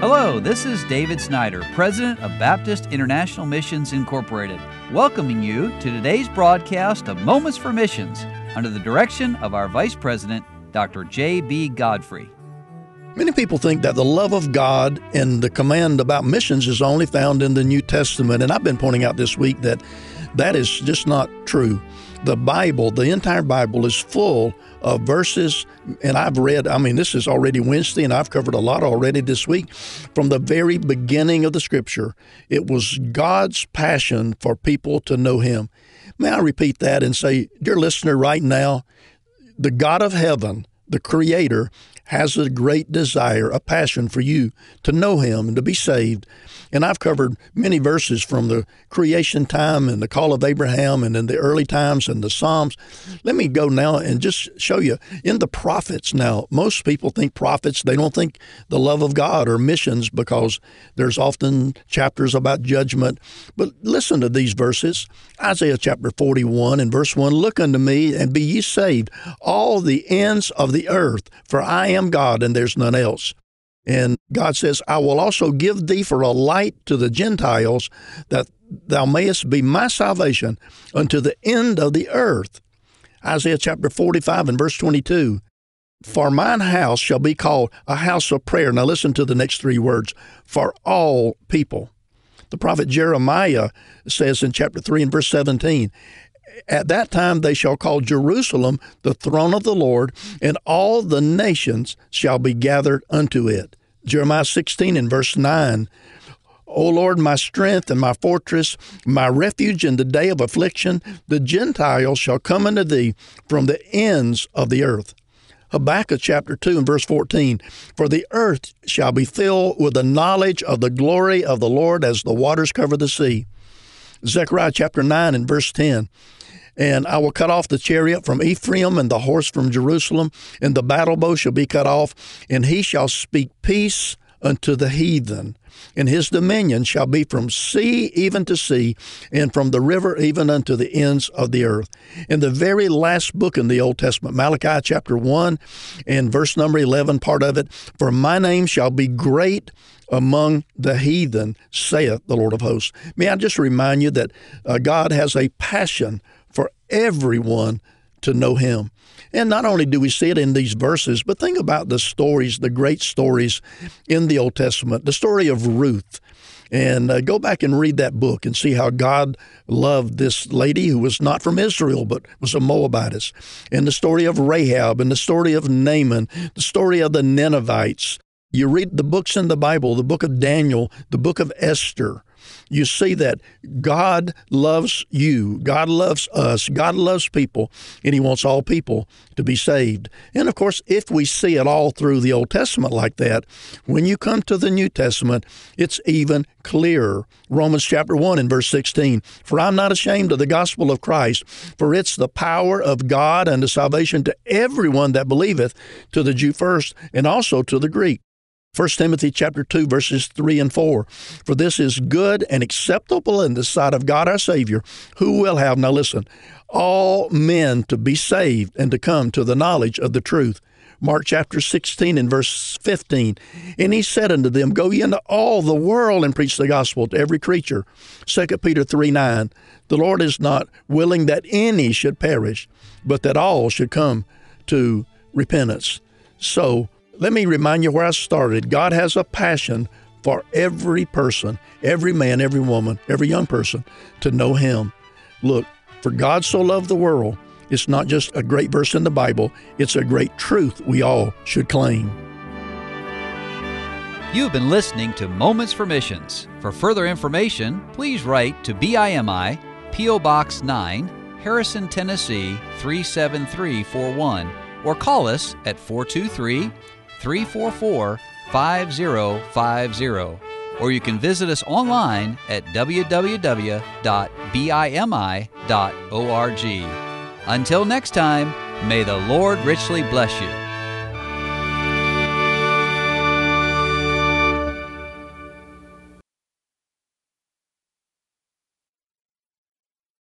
Hello, this is David Snyder, President of Baptist International Missions Incorporated, welcoming you to today's broadcast of Moments for Missions under the direction of our Vice President, Dr. J.B. Godfrey. Many people think that the love of God and the command about missions is only found in the New Testament, and I've been pointing out this week that that is just not true. The Bible, the entire Bible, is full of verses, and I've read, I mean, this is already Wednesday, and I've covered a lot already this week. From the very beginning of the scripture, it was God's passion for people to know Him. May I repeat that and say, dear listener, right now, the God of heaven, the Creator, has a great desire, a passion for you to know Him and to be saved. And I've covered many verses from the creation time and the call of Abraham and in the early times and the Psalms. Let me go now and just show you in the prophets now. Most people think prophets, they don't think the love of God or missions because there's often chapters about judgment. But listen to these verses Isaiah chapter 41 and verse 1 Look unto me and be ye saved, all the ends of the earth, for I am God and there's none else. And God says, I will also give thee for a light to the Gentiles, that thou mayest be my salvation unto the end of the earth. Isaiah chapter 45 and verse 22. For mine house shall be called a house of prayer. Now listen to the next three words for all people. The prophet Jeremiah says in chapter 3 and verse 17, at that time they shall call Jerusalem the throne of the Lord, and all the nations shall be gathered unto it. Jeremiah 16 and verse 9. O Lord, my strength and my fortress, my refuge in the day of affliction, the Gentiles shall come unto thee from the ends of the earth. Habakkuk chapter 2 and verse 14 For the earth shall be filled with the knowledge of the glory of the Lord as the waters cover the sea. Zechariah chapter 9 and verse 10 and I will cut off the chariot from Ephraim and the horse from Jerusalem, and the battle bow shall be cut off, and he shall speak peace unto the heathen. And his dominion shall be from sea even to sea, and from the river even unto the ends of the earth. In the very last book in the Old Testament, Malachi chapter 1 and verse number 11, part of it, For my name shall be great among the heathen, saith the Lord of hosts. May I just remind you that uh, God has a passion for everyone to know him. And not only do we see it in these verses, but think about the stories, the great stories in the Old Testament, the story of Ruth. And uh, go back and read that book and see how God loved this lady who was not from Israel but was a Moabitess. And the story of Rahab and the story of Naaman, the story of the Ninevites. You read the books in the Bible, the book of Daniel, the book of Esther you see that God loves you, God loves us, God loves people, and He wants all people to be saved. And of course, if we see it all through the Old Testament like that, when you come to the New Testament, it's even clearer. Romans chapter 1 and verse 16 For I'm not ashamed of the gospel of Christ, for it's the power of God unto salvation to everyone that believeth, to the Jew first, and also to the Greek. 1 Timothy chapter 2 verses 3 and 4 For this is good and acceptable in the sight of God our Savior who will have now listen all men to be saved and to come to the knowledge of the truth. Mark chapter 16 and verse 15 and he said unto them go ye into all the world and preach the gospel to every creature. 2 Peter 3 9 The Lord is not willing that any should perish but that all should come to repentance. So let me remind you where I started. God has a passion for every person, every man, every woman, every young person to know Him. Look, for God so loved the world, it's not just a great verse in the Bible, it's a great truth we all should claim. You've been listening to Moments for Missions. For further information, please write to BIMI, P.O. Box 9, Harrison, Tennessee 37341, or call us at 423 344 5050, or you can visit us online at www.bimi.org. Until next time, may the Lord richly bless you.